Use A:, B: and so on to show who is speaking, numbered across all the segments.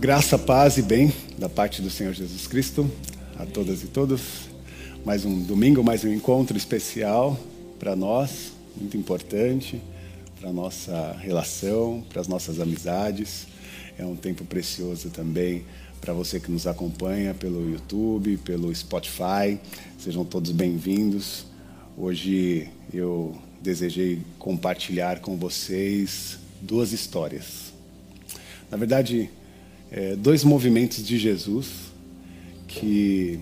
A: Graça, paz e bem da parte do Senhor Jesus Cristo a todas e todos. Mais um domingo, mais um encontro especial para nós, muito importante para nossa relação, para as nossas amizades. É um tempo precioso também para você que nos acompanha pelo YouTube, pelo Spotify. Sejam todos bem-vindos. Hoje eu desejei compartilhar com vocês duas histórias. Na verdade, é, dois movimentos de Jesus que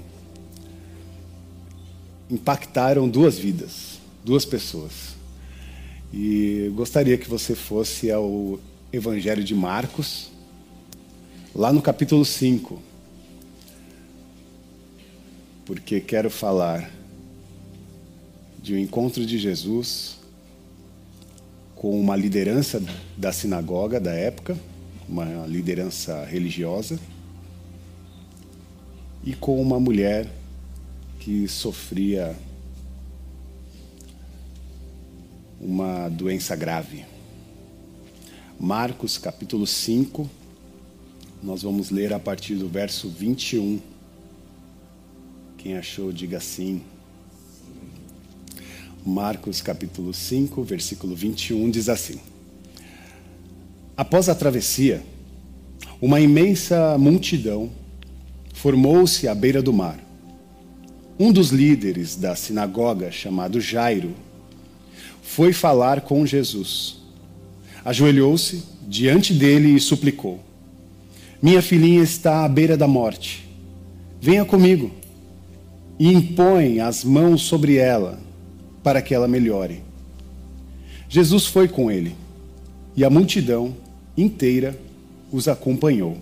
A: impactaram duas vidas, duas pessoas. E gostaria que você fosse ao Evangelho de Marcos, lá no capítulo 5, porque quero falar de um encontro de Jesus com uma liderança da sinagoga da época uma liderança religiosa, e com uma mulher que sofria uma doença grave. Marcos capítulo 5, nós vamos ler a partir do verso 21. Quem achou, diga sim. Marcos capítulo 5, versículo 21 diz assim: Após a travessia, uma imensa multidão formou-se à beira do mar. Um dos líderes da sinagoga, chamado Jairo, foi falar com Jesus. Ajoelhou-se diante dele e suplicou: Minha filhinha está à beira da morte. Venha comigo e impõe as mãos sobre ela para que ela melhore. Jesus foi com ele e a multidão inteira os acompanhou,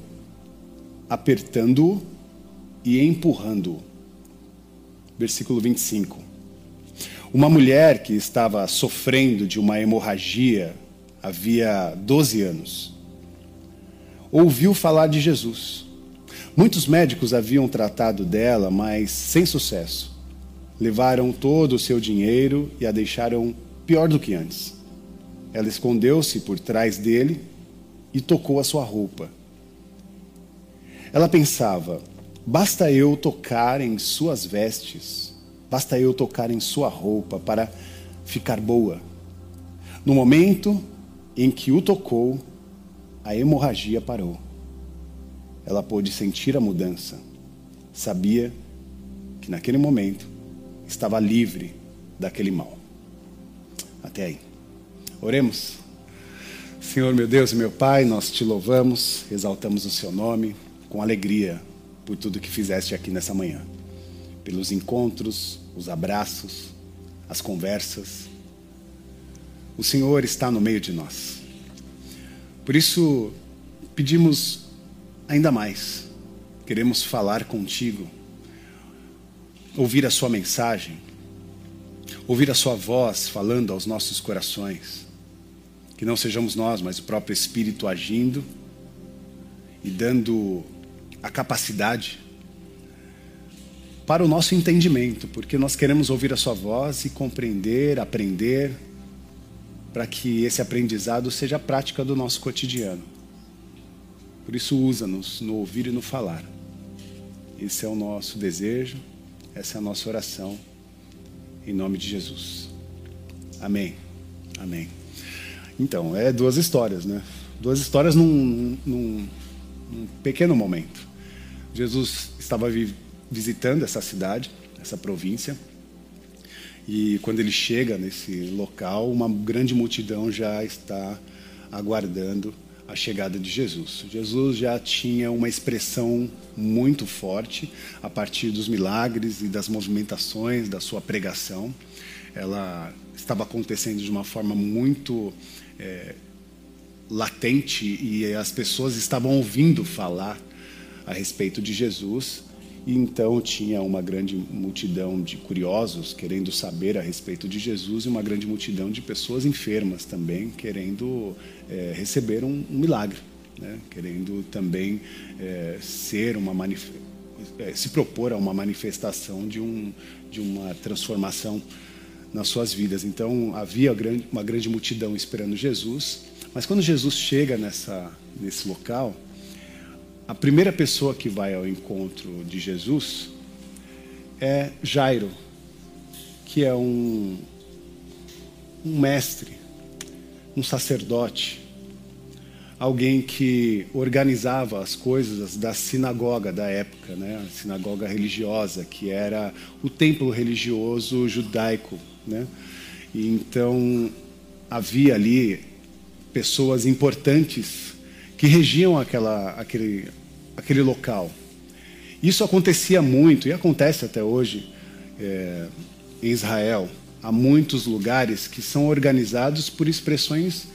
A: apertando-o e empurrando-o. Versículo 25. Uma mulher que estava sofrendo de uma hemorragia havia 12 anos ouviu falar de Jesus. Muitos médicos haviam tratado dela, mas sem sucesso. Levaram todo o seu dinheiro e a deixaram pior do que antes. Ela escondeu-se por trás dele e tocou a sua roupa. Ela pensava: basta eu tocar em suas vestes, basta eu tocar em sua roupa para ficar boa. No momento em que o tocou, a hemorragia parou. Ela pôde sentir a mudança. Sabia que naquele momento estava livre daquele mal. Até aí. Oremos. Senhor, meu Deus e meu Pai, nós te louvamos, exaltamos o seu nome com alegria por tudo que fizeste aqui nessa manhã. Pelos encontros, os abraços, as conversas. O Senhor está no meio de nós. Por isso, pedimos ainda mais. Queremos falar contigo, ouvir a sua mensagem, ouvir a sua voz falando aos nossos corações que não sejamos nós, mas o próprio Espírito agindo e dando a capacidade para o nosso entendimento, porque nós queremos ouvir a Sua voz e compreender, aprender, para que esse aprendizado seja a prática do nosso cotidiano. Por isso, usa-nos no ouvir e no falar. Esse é o nosso desejo, essa é a nossa oração, em nome de Jesus. Amém. Amém. Então, é duas histórias, né? Duas histórias num, num, num pequeno momento. Jesus estava vi visitando essa cidade, essa província, e quando ele chega nesse local, uma grande multidão já está aguardando a chegada de Jesus. Jesus já tinha uma expressão muito forte a partir dos milagres e das movimentações da sua pregação. Ela estava acontecendo de uma forma muito é, latente e as pessoas estavam ouvindo falar a respeito de Jesus. E então tinha uma grande multidão de curiosos querendo saber a respeito de Jesus e uma grande multidão de pessoas enfermas também querendo é, receber um, um milagre, né? querendo também é, ser uma é, se propor a uma manifestação de, um, de uma transformação nas suas vidas. Então havia uma grande multidão esperando Jesus, mas quando Jesus chega nessa, nesse local, a primeira pessoa que vai ao encontro de Jesus é Jairo, que é um, um mestre, um sacerdote, alguém que organizava as coisas da sinagoga da época, né? a sinagoga religiosa, que era o templo religioso judaico. Né? Então havia ali pessoas importantes que regiam aquela, aquele, aquele local. Isso acontecia muito e acontece até hoje é, em Israel. Há muitos lugares que são organizados por expressões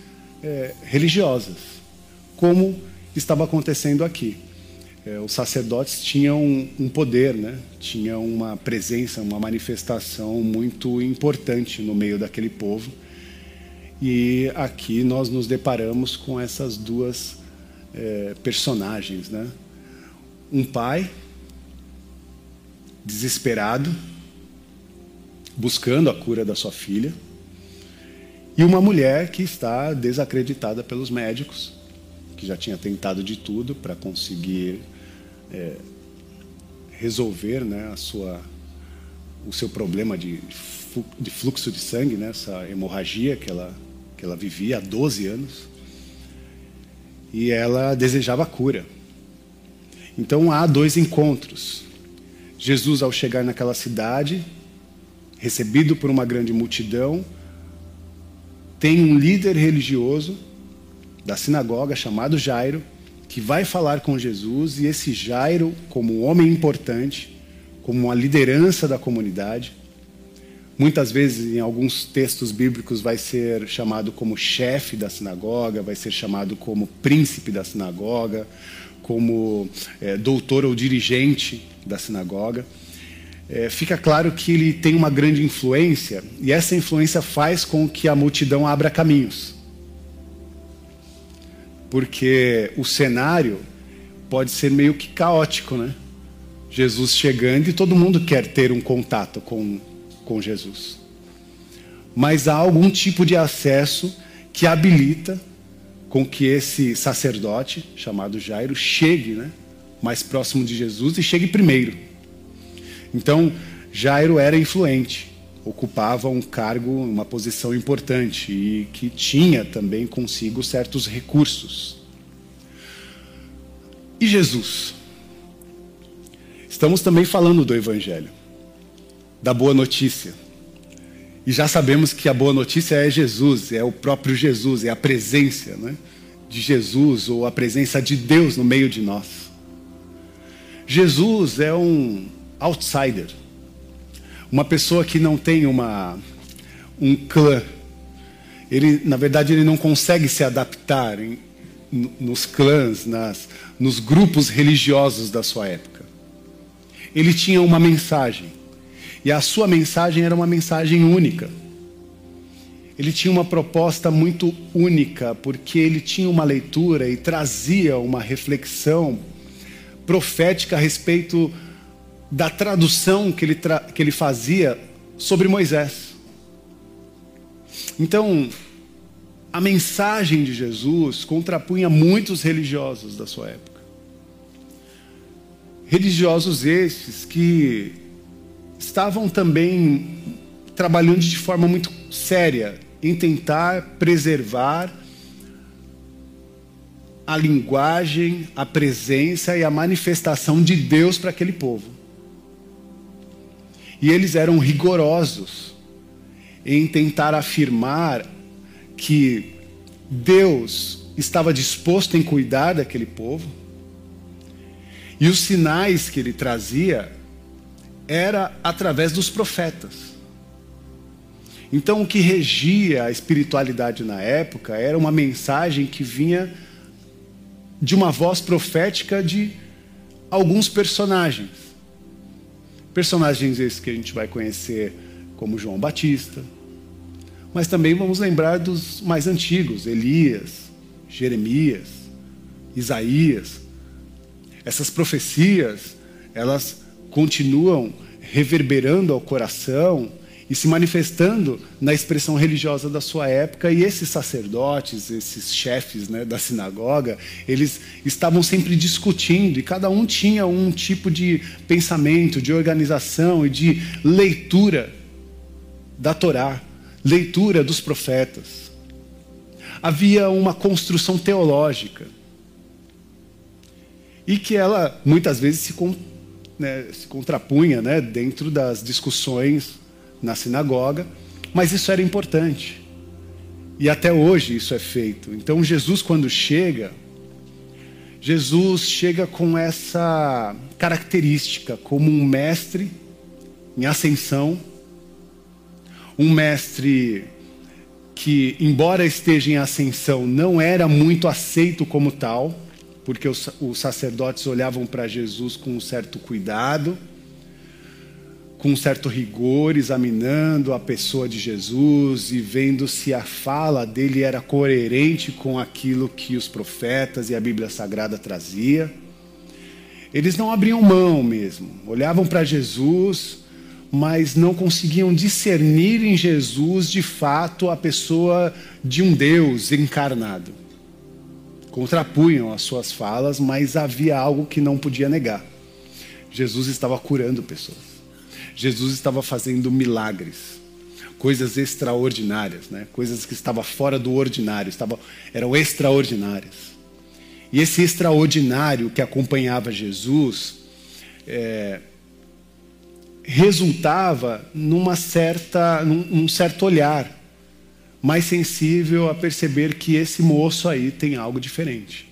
A: é, religiosas, como estava acontecendo aqui. É, os sacerdotes tinham um poder, né? tinham uma presença, uma manifestação muito importante no meio daquele povo e aqui nós nos deparamos com essas duas é, personagens, né? Um pai desesperado, buscando a cura da sua filha, e uma mulher que está desacreditada pelos médicos, que já tinha tentado de tudo para conseguir é, resolver né, a sua, o seu problema de, de fluxo de sangue, né, essa hemorragia que ela que ela vivia há 12 anos, e ela desejava cura. Então há dois encontros. Jesus, ao chegar naquela cidade, recebido por uma grande multidão, tem um líder religioso da sinagoga chamado Jairo, que vai falar com Jesus, e esse Jairo, como um homem importante, como uma liderança da comunidade, Muitas vezes, em alguns textos bíblicos, vai ser chamado como chefe da sinagoga, vai ser chamado como príncipe da sinagoga, como é, doutor ou dirigente da sinagoga. É, fica claro que ele tem uma grande influência e essa influência faz com que a multidão abra caminhos. Porque o cenário pode ser meio que caótico, né? Jesus chegando e todo mundo quer ter um contato com com Jesus. Mas há algum tipo de acesso que habilita com que esse sacerdote, chamado Jairo, chegue né, mais próximo de Jesus e chegue primeiro. Então, Jairo era influente, ocupava um cargo, uma posição importante e que tinha também consigo certos recursos. E Jesus? Estamos também falando do Evangelho da boa notícia. E já sabemos que a boa notícia é Jesus, é o próprio Jesus, é a presença né, de Jesus ou a presença de Deus no meio de nós. Jesus é um outsider, uma pessoa que não tem uma, um clã. Ele, na verdade, ele não consegue se adaptar em, nos clãs, nas, nos grupos religiosos da sua época. Ele tinha uma mensagem. E a sua mensagem era uma mensagem única. Ele tinha uma proposta muito única, porque ele tinha uma leitura e trazia uma reflexão profética a respeito da tradução que ele, tra que ele fazia sobre Moisés. Então, a mensagem de Jesus contrapunha muitos religiosos da sua época. Religiosos estes que estavam também trabalhando de forma muito séria em tentar preservar a linguagem, a presença e a manifestação de Deus para aquele povo. E eles eram rigorosos em tentar afirmar que Deus estava disposto em cuidar daquele povo. E os sinais que ele trazia era através dos profetas. Então, o que regia a espiritualidade na época era uma mensagem que vinha de uma voz profética de alguns personagens. Personagens esses que a gente vai conhecer como João Batista, mas também vamos lembrar dos mais antigos, Elias, Jeremias, Isaías. Essas profecias, elas continuam reverberando ao coração e se manifestando na expressão religiosa da sua época. E esses sacerdotes, esses chefes né, da sinagoga, eles estavam sempre discutindo e cada um tinha um tipo de pensamento, de organização e de leitura da Torá, leitura dos profetas. Havia uma construção teológica e que ela muitas vezes se, né, se contrapunha né, dentro das discussões na sinagoga, mas isso era importante. E até hoje isso é feito. Então Jesus, quando chega, Jesus chega com essa característica como um mestre em ascensão, um mestre que, embora esteja em ascensão, não era muito aceito como tal, porque os, os sacerdotes olhavam para Jesus com um certo cuidado com certo rigor, examinando a pessoa de Jesus e vendo se a fala dele era coerente com aquilo que os profetas e a Bíblia Sagrada trazia. Eles não abriam mão mesmo, olhavam para Jesus, mas não conseguiam discernir em Jesus de fato a pessoa de um Deus encarnado. Contrapunham as suas falas, mas havia algo que não podia negar. Jesus estava curando pessoas. Jesus estava fazendo milagres, coisas extraordinárias, né? coisas que estavam fora do ordinário, estavam, eram extraordinárias. E esse extraordinário que acompanhava Jesus é, resultava numa certa, num, num certo olhar mais sensível a perceber que esse moço aí tem algo diferente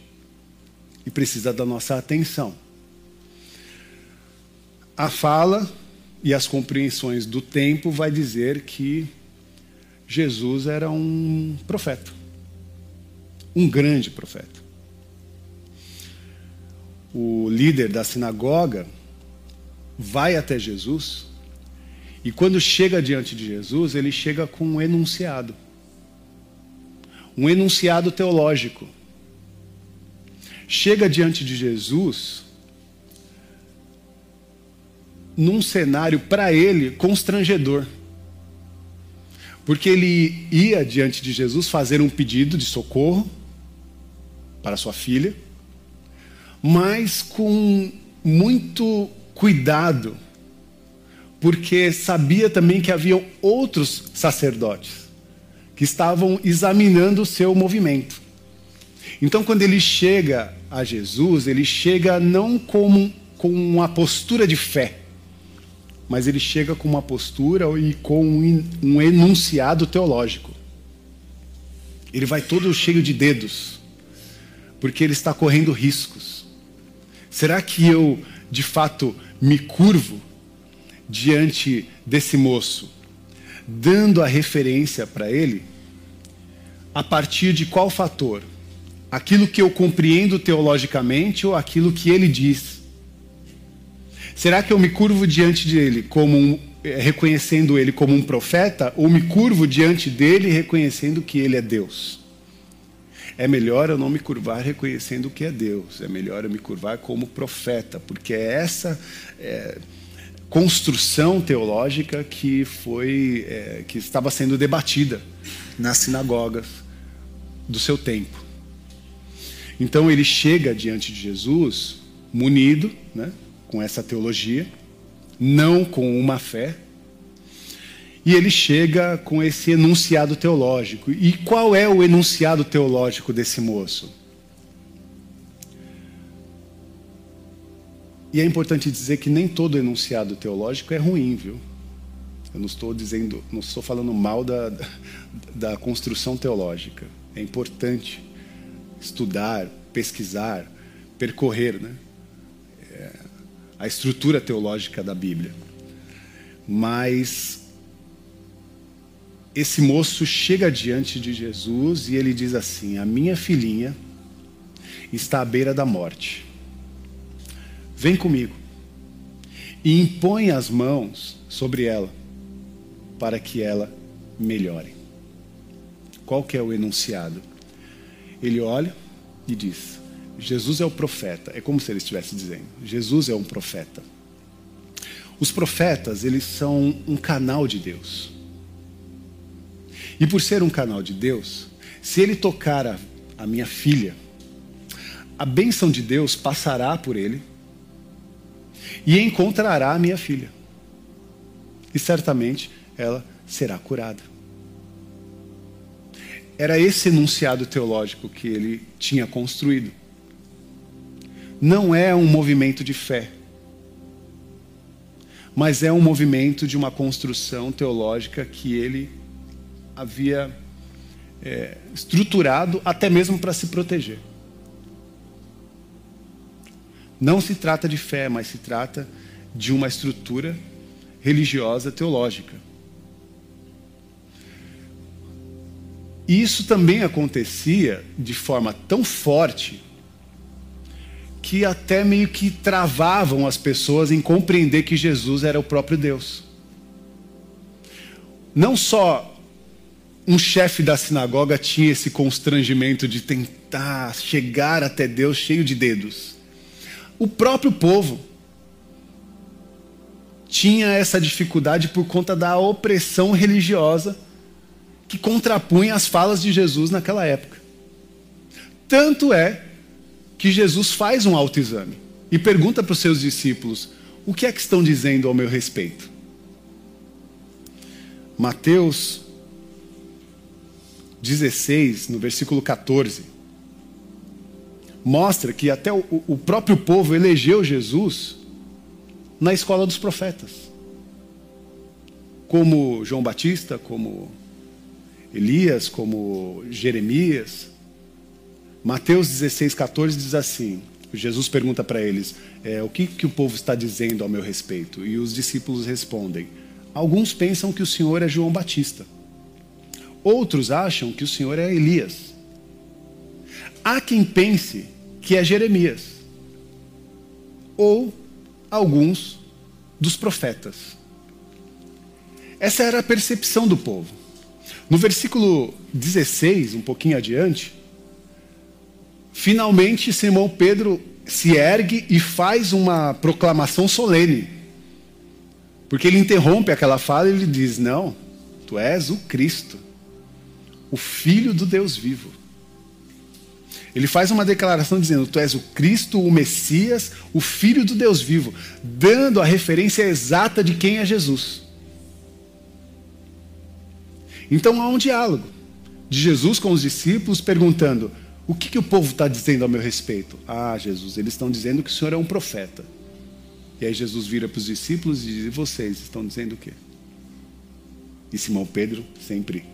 A: e precisa da nossa atenção. A fala e as compreensões do tempo vai dizer que Jesus era um profeta, um grande profeta. O líder da sinagoga vai até Jesus e quando chega diante de Jesus, ele chega com um enunciado. Um enunciado teológico. Chega diante de Jesus num cenário para ele constrangedor. Porque ele ia diante de Jesus fazer um pedido de socorro para sua filha, mas com muito cuidado, porque sabia também que haviam outros sacerdotes que estavam examinando o seu movimento. Então, quando ele chega a Jesus, ele chega não como, com uma postura de fé, mas ele chega com uma postura e com um enunciado teológico. Ele vai todo cheio de dedos, porque ele está correndo riscos. Será que eu, de fato, me curvo diante desse moço, dando a referência para ele? A partir de qual fator? Aquilo que eu compreendo teologicamente ou aquilo que ele diz? Será que eu me curvo diante dele como um, eh, reconhecendo ele como um profeta ou me curvo diante dele reconhecendo que ele é Deus? É melhor eu não me curvar reconhecendo que é Deus. É melhor eu me curvar como profeta, porque é essa é, construção teológica que foi é, que estava sendo debatida nas sinagogas do seu tempo. Então ele chega diante de Jesus munido, né? Com essa teologia, não com uma fé. E ele chega com esse enunciado teológico. E qual é o enunciado teológico desse moço? E é importante dizer que nem todo enunciado teológico é ruim, viu? Eu não estou dizendo, não estou falando mal da, da construção teológica. É importante estudar, pesquisar, percorrer, né? A estrutura teológica da Bíblia. Mas esse moço chega diante de Jesus e ele diz assim: A minha filhinha está à beira da morte. Vem comigo e impõe as mãos sobre ela para que ela melhore. Qual que é o enunciado? Ele olha e diz: Jesus é o profeta. É como se ele estivesse dizendo: Jesus é um profeta. Os profetas, eles são um canal de Deus. E por ser um canal de Deus, se ele tocar a, a minha filha, a bênção de Deus passará por ele e encontrará a minha filha. E certamente ela será curada. Era esse enunciado teológico que ele tinha construído. Não é um movimento de fé, mas é um movimento de uma construção teológica que ele havia é, estruturado até mesmo para se proteger. Não se trata de fé, mas se trata de uma estrutura religiosa teológica. E isso também acontecia de forma tão forte que até meio que travavam as pessoas em compreender que Jesus era o próprio Deus. Não só um chefe da sinagoga tinha esse constrangimento de tentar chegar até Deus cheio de dedos. O próprio povo tinha essa dificuldade por conta da opressão religiosa que contrapunha as falas de Jesus naquela época. Tanto é que Jesus faz um autoexame e pergunta para os seus discípulos: o que é que estão dizendo ao meu respeito? Mateus 16, no versículo 14, mostra que até o, o próprio povo elegeu Jesus na escola dos profetas. Como João Batista, como Elias, como Jeremias. Mateus 16, 14 diz assim: Jesus pergunta para eles: é, O que, que o povo está dizendo ao meu respeito? E os discípulos respondem: Alguns pensam que o Senhor é João Batista. Outros acham que o Senhor é Elias. Há quem pense que é Jeremias. Ou alguns dos profetas. Essa era a percepção do povo. No versículo 16, um pouquinho adiante, finalmente Simão Pedro se ergue e faz uma proclamação solene. Porque ele interrompe aquela fala e ele diz: Não, tu és o Cristo, o Filho do Deus vivo. Ele faz uma declaração dizendo: Tu és o Cristo, o Messias, o Filho do Deus vivo, dando a referência exata de quem é Jesus. Então há um diálogo de Jesus com os discípulos perguntando: o que, que o povo está dizendo a meu respeito? Ah, Jesus, eles estão dizendo que o Senhor é um profeta. E aí Jesus vira para os discípulos e diz: e vocês estão dizendo o quê? E Simão Pedro, sempre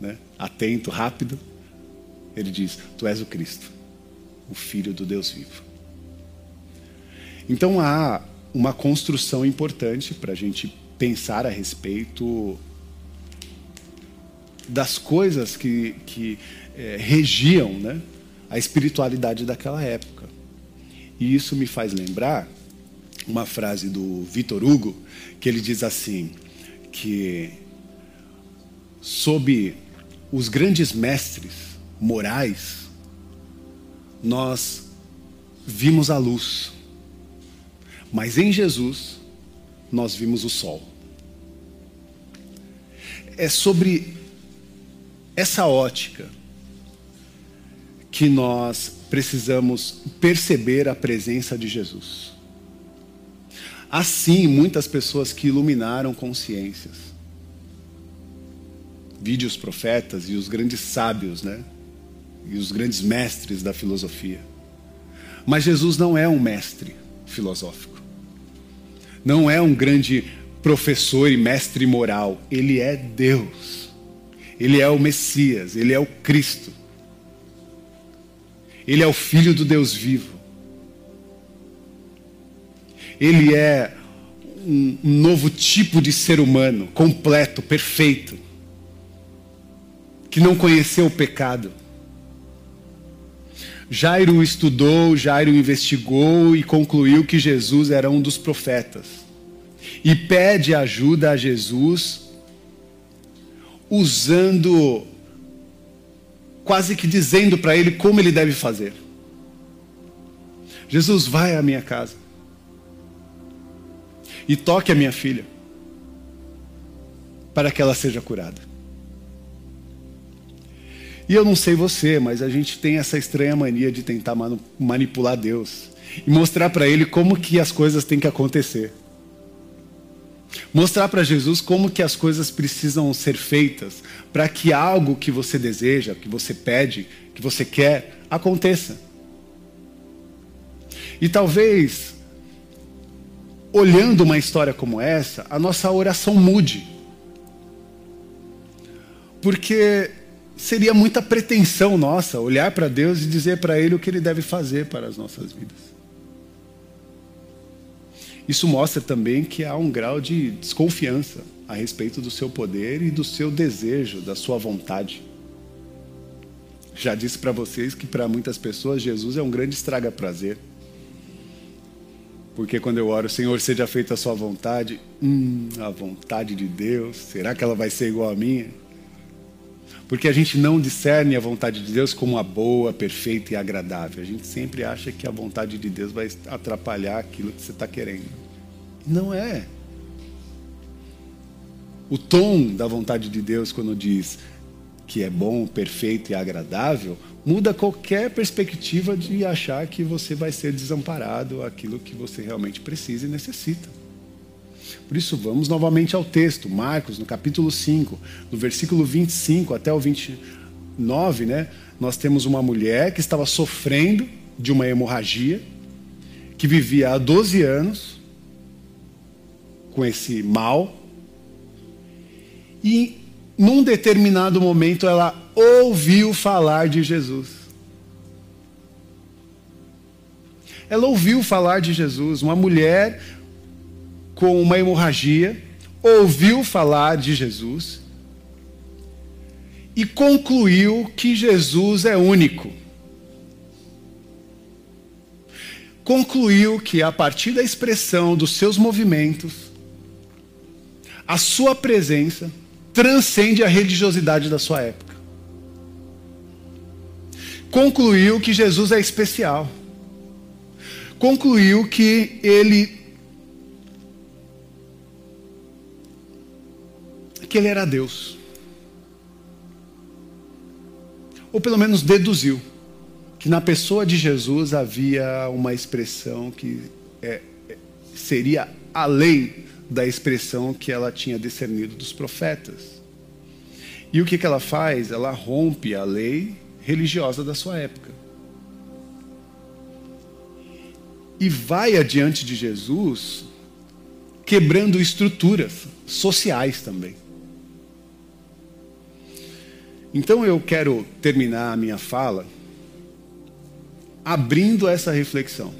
A: né, atento, rápido, ele diz: Tu és o Cristo, o Filho do Deus vivo. Então há uma construção importante para a gente pensar a respeito das coisas que, que é, regiam né, a espiritualidade daquela época. E isso me faz lembrar uma frase do Vitor Hugo, que ele diz assim: que sob os grandes mestres morais, nós vimos a luz, mas em Jesus nós vimos o sol. É sobre essa ótica que nós precisamos perceber a presença de Jesus. Assim, muitas pessoas que iluminaram consciências. Vide os profetas e os grandes sábios, né? E os grandes mestres da filosofia. Mas Jesus não é um mestre filosófico. Não é um grande professor e mestre moral. Ele é Deus. Ele é o Messias, ele é o Cristo. Ele é o Filho do Deus vivo. Ele é um novo tipo de ser humano, completo, perfeito, que não conheceu o pecado. Jairo estudou, Jairo investigou e concluiu que Jesus era um dos profetas. E pede ajuda a Jesus usando, quase que dizendo para ele como ele deve fazer. Jesus, vai à minha casa. e toque a minha filha, para que ela seja curada. E eu não sei você, mas a gente tem essa estranha mania de tentar manipular Deus e mostrar para Ele como que as coisas têm que acontecer. Mostrar para Jesus como que as coisas precisam ser feitas para que algo que você deseja, que você pede, que você quer, aconteça. E talvez, olhando uma história como essa, a nossa oração mude. Porque seria muita pretensão nossa olhar para Deus e dizer para Ele o que Ele deve fazer para as nossas vidas. Isso mostra também que há um grau de desconfiança a respeito do seu poder e do seu desejo, da sua vontade. Já disse para vocês que para muitas pessoas Jesus é um grande estraga-prazer. Porque quando eu oro, Senhor, seja feita a sua vontade, hum, a vontade de Deus, será que ela vai ser igual à minha? Porque a gente não discerne a vontade de Deus como a boa, perfeita e agradável. A gente sempre acha que a vontade de Deus vai atrapalhar aquilo que você está querendo. Não é. O tom da vontade de Deus, quando diz que é bom, perfeito e agradável, muda qualquer perspectiva de achar que você vai ser desamparado aquilo que você realmente precisa e necessita. Por isso, vamos novamente ao texto, Marcos, no capítulo 5, no versículo 25 até o 29, né? Nós temos uma mulher que estava sofrendo de uma hemorragia, que vivia há 12 anos com esse mal, e num determinado momento ela ouviu falar de Jesus. Ela ouviu falar de Jesus, uma mulher com uma hemorragia, ouviu falar de Jesus e concluiu que Jesus é único. Concluiu que a partir da expressão dos seus movimentos, a sua presença transcende a religiosidade da sua época. Concluiu que Jesus é especial. Concluiu que ele que ele era Deus. Ou pelo menos deduziu que na pessoa de Jesus havia uma expressão que é, é, seria além da expressão que ela tinha discernido dos profetas. E o que, que ela faz? Ela rompe a lei religiosa da sua época. E vai adiante de Jesus, quebrando estruturas sociais também. Então eu quero terminar a minha fala abrindo essa reflexão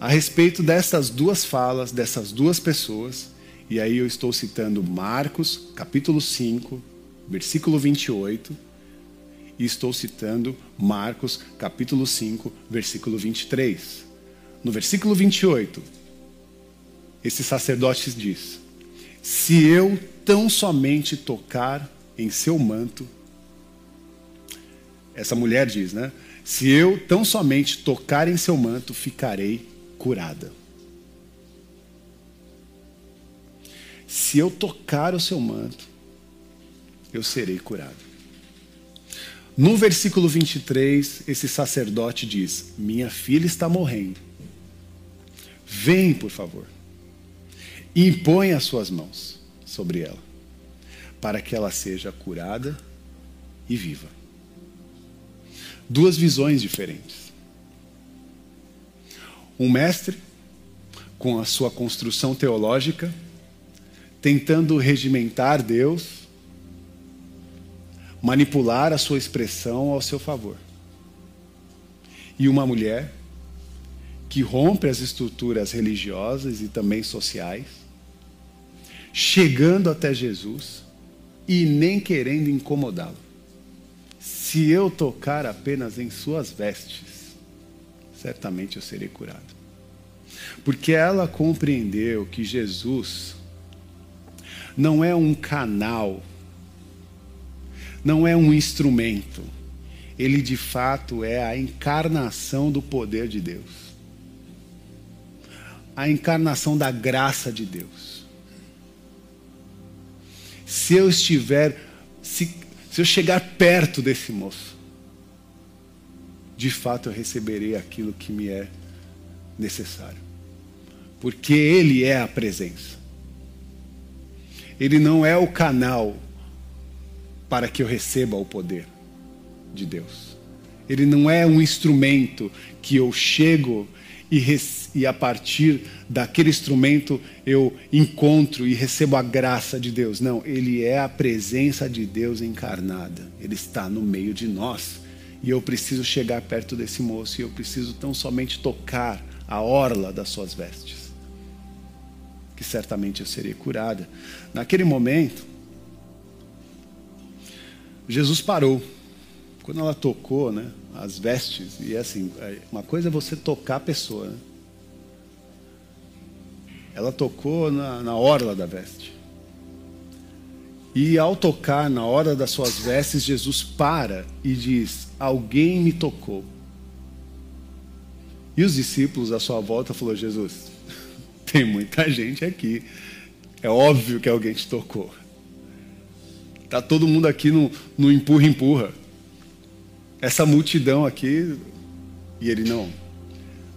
A: a respeito dessas duas falas, dessas duas pessoas, e aí eu estou citando Marcos, capítulo 5, versículo 28, e estou citando Marcos, capítulo 5, versículo 23. No versículo 28, esse sacerdote diz: Se eu tão somente tocar em seu manto. Essa mulher diz, né? Se eu tão somente tocar em seu manto, ficarei curada. Se eu tocar o seu manto, eu serei curado. No versículo 23, esse sacerdote diz: Minha filha está morrendo. Vem, por favor, e impõe as suas mãos sobre ela, para que ela seja curada e viva. Duas visões diferentes. Um mestre, com a sua construção teológica, tentando regimentar Deus, manipular a sua expressão ao seu favor. E uma mulher que rompe as estruturas religiosas e também sociais chegando até Jesus e nem querendo incomodá-lo. Se eu tocar apenas em suas vestes, certamente eu serei curado. Porque ela compreendeu que Jesus não é um canal, não é um instrumento, ele de fato é a encarnação do poder de Deus. A encarnação da graça de Deus. Se eu estiver, se, se eu chegar perto desse moço, de fato eu receberei aquilo que me é necessário. Porque Ele é a presença. Ele não é o canal para que eu receba o poder de Deus. Ele não é um instrumento que eu chego e, e, a partir daquele instrumento eu encontro e recebo a graça de Deus. Não, ele é a presença de Deus encarnada. Ele está no meio de nós. E eu preciso chegar perto desse moço e eu preciso tão somente tocar a orla das suas vestes. Que certamente eu serei curada. Naquele momento, Jesus parou. Quando ela tocou, né? As vestes. E é assim, é, uma coisa é você tocar a pessoa. Né? Ela tocou na, na orla da veste. E ao tocar na hora das suas vestes, Jesus para e diz: Alguém me tocou. E os discípulos à sua volta falou: Jesus, tem muita gente aqui. É óbvio que alguém te tocou. Tá todo mundo aqui no, no empurra empurra essa multidão aqui. E ele, não.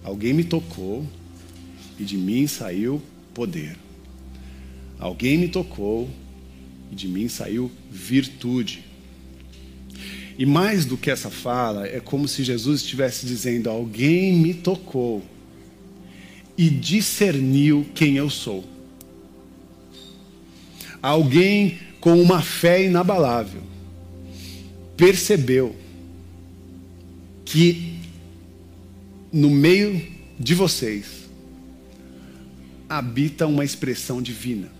A: Alguém me tocou e de mim saiu poder. Alguém me tocou e de mim saiu virtude. E mais do que essa fala, é como se Jesus estivesse dizendo: Alguém me tocou e discerniu quem eu sou. Alguém com uma fé inabalável percebeu que no meio de vocês habita uma expressão divina,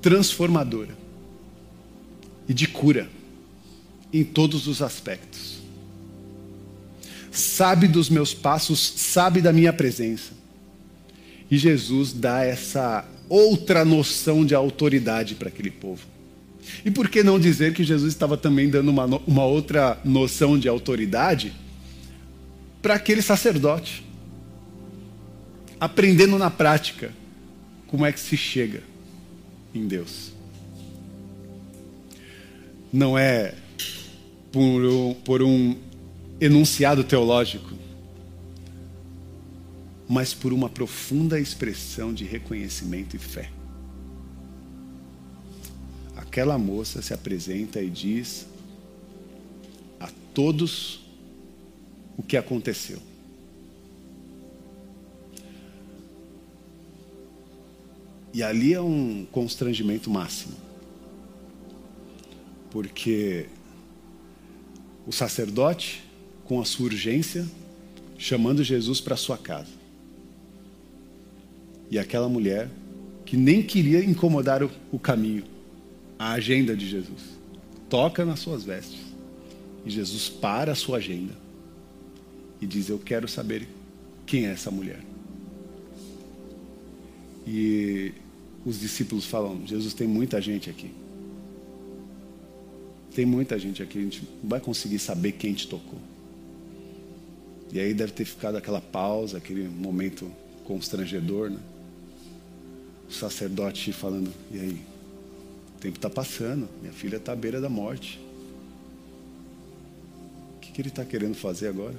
A: transformadora e de cura em todos os aspectos. Sabe dos meus passos, sabe da minha presença. E Jesus dá essa outra noção de autoridade para aquele povo. E por que não dizer que Jesus estava também dando uma, uma outra noção de autoridade para aquele sacerdote? Aprendendo na prática como é que se chega em Deus. Não é por um, por um enunciado teológico, mas por uma profunda expressão de reconhecimento e fé aquela moça se apresenta e diz a todos o que aconteceu. E ali é um constrangimento máximo. Porque o sacerdote, com a sua urgência, chamando Jesus para sua casa. E aquela mulher que nem queria incomodar o, o caminho a agenda de Jesus. Toca nas suas vestes. E Jesus para a sua agenda e diz: Eu quero saber quem é essa mulher. E os discípulos falam: Jesus, tem muita gente aqui. Tem muita gente aqui, a gente não vai conseguir saber quem te tocou. E aí deve ter ficado aquela pausa, aquele momento constrangedor, né? O sacerdote falando: E aí? O tempo está passando, minha filha está à beira da morte. O que, que ele está querendo fazer agora?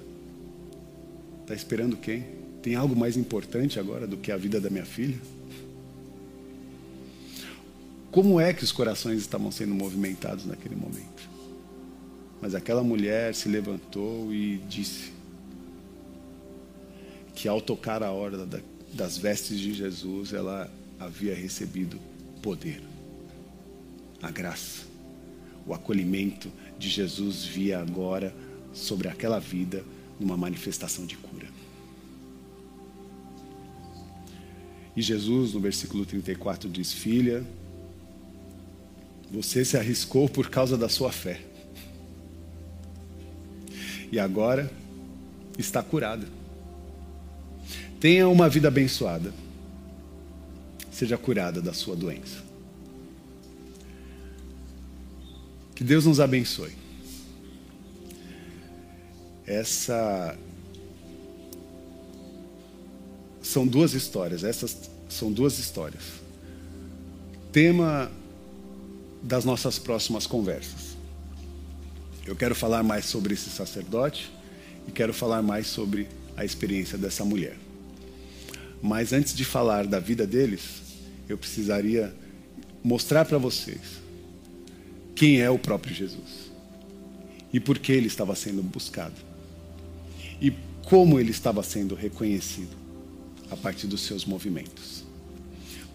A: Está esperando quem? Tem algo mais importante agora do que a vida da minha filha? Como é que os corações estavam sendo movimentados naquele momento? Mas aquela mulher se levantou e disse que ao tocar a hora das vestes de Jesus, ela havia recebido poder a graça, o acolhimento de Jesus via agora sobre aquela vida numa manifestação de cura. E Jesus, no versículo 34, diz: Filha, você se arriscou por causa da sua fé. E agora está curada. Tenha uma vida abençoada. Seja curada da sua doença. Que Deus nos abençoe. Essa são duas histórias. Essas são duas histórias. Tema das nossas próximas conversas. Eu quero falar mais sobre esse sacerdote e quero falar mais sobre a experiência dessa mulher. Mas antes de falar da vida deles, eu precisaria mostrar para vocês quem é o próprio Jesus e por que ele estava sendo buscado e como ele estava sendo reconhecido a partir dos seus movimentos.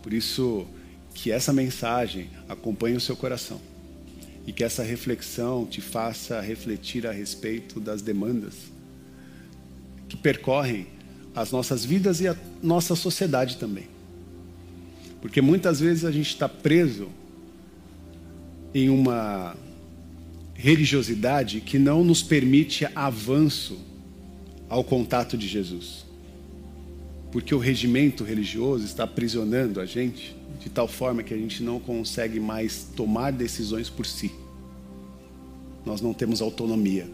A: Por isso que essa mensagem acompanhe o seu coração e que essa reflexão te faça refletir a respeito das demandas que percorrem as nossas vidas e a nossa sociedade também. Porque muitas vezes a gente está preso em uma religiosidade que não nos permite avanço ao contato de Jesus. Porque o regimento religioso está aprisionando a gente de tal forma que a gente não consegue mais tomar decisões por si. Nós não temos autonomia.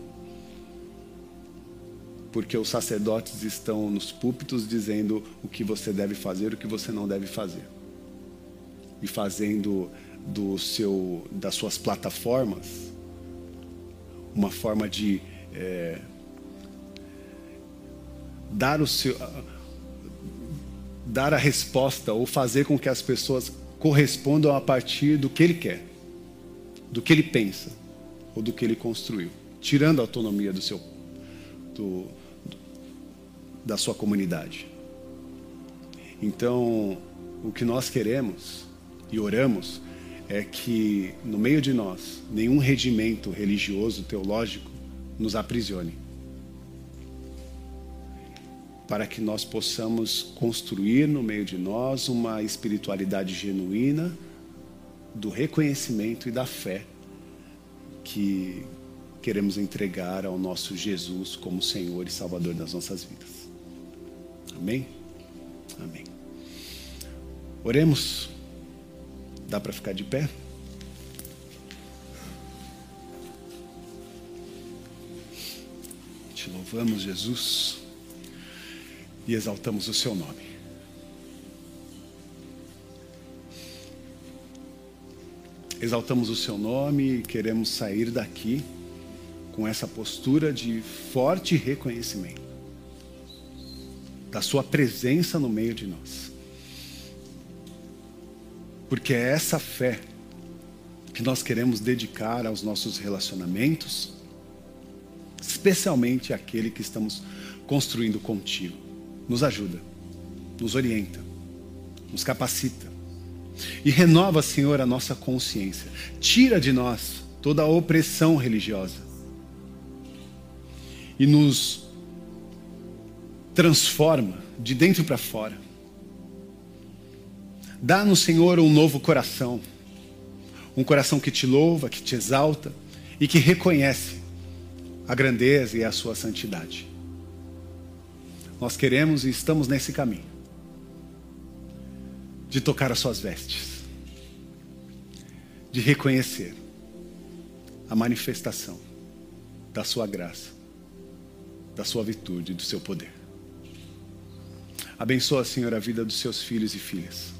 A: Porque os sacerdotes estão nos púlpitos dizendo o que você deve fazer, o que você não deve fazer. E fazendo do seu, das suas plataformas uma forma de é, dar o seu dar a resposta ou fazer com que as pessoas correspondam a partir do que ele quer, do que ele pensa ou do que ele construiu, tirando a autonomia do seu do, da sua comunidade. Então, o que nós queremos e oramos é que no meio de nós nenhum regimento religioso teológico nos aprisione para que nós possamos construir no meio de nós uma espiritualidade genuína do reconhecimento e da fé que queremos entregar ao nosso Jesus como Senhor e Salvador das nossas vidas. Amém? Amém. Oremos. Dá para ficar de pé? Te louvamos, Jesus e exaltamos o seu nome. Exaltamos o seu nome e queremos sair daqui com essa postura de forte reconhecimento da sua presença no meio de nós. Porque é essa fé que nós queremos dedicar aos nossos relacionamentos, especialmente aquele que estamos construindo contigo nos ajuda, nos orienta, nos capacita. E renova, Senhor, a nossa consciência. Tira de nós toda a opressão religiosa. E nos transforma de dentro para fora. Dá-nos, Senhor, um novo coração. Um coração que te louva, que te exalta e que reconhece a grandeza e a sua santidade. Nós queremos e estamos nesse caminho de tocar as suas vestes, de reconhecer a manifestação da sua graça, da sua virtude, do seu poder. Abençoa, Senhor, a vida dos seus filhos e filhas.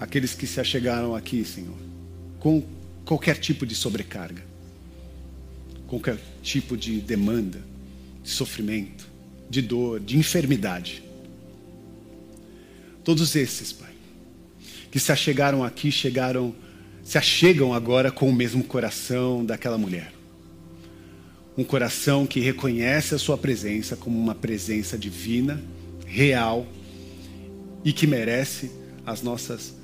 A: Aqueles que se achegaram aqui, Senhor, com qualquer tipo de sobrecarga, qualquer tipo de demanda, de sofrimento, de dor, de enfermidade. Todos esses, Pai, que se achegaram aqui, chegaram, se achegam agora com o mesmo coração daquela mulher. Um coração que reconhece a sua presença como uma presença divina, real e que merece as nossas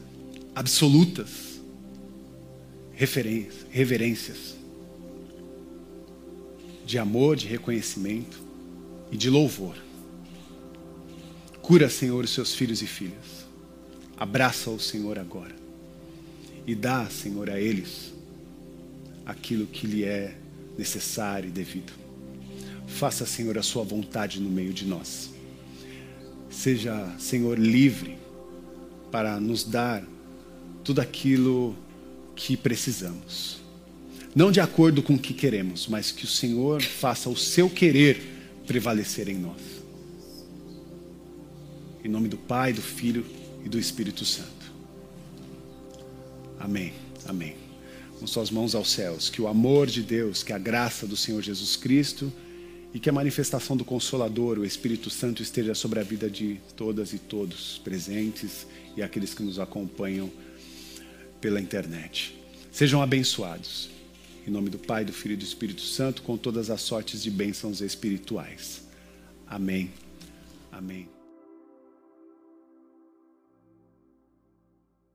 A: absolutas reverências de amor, de reconhecimento e de louvor. Cura, Senhor, os seus filhos e filhas. Abraça o Senhor agora. E dá, Senhor, a eles aquilo que lhe é necessário e devido. Faça, Senhor, a sua vontade no meio de nós. Seja, Senhor, livre para nos dar tudo aquilo que precisamos. Não de acordo com o que queremos, mas que o Senhor faça o seu querer prevalecer em nós. Em nome do Pai, do Filho e do Espírito Santo. Amém. Amém. Com suas mãos aos céus, que o amor de Deus, que a graça do Senhor Jesus Cristo e que a manifestação do Consolador, o Espírito Santo, esteja sobre a vida de todas e todos presentes e aqueles que nos acompanham pela internet. Sejam abençoados. Em nome do Pai, do Filho e do Espírito Santo, com todas as sortes de bênçãos espirituais. Amém. Amém.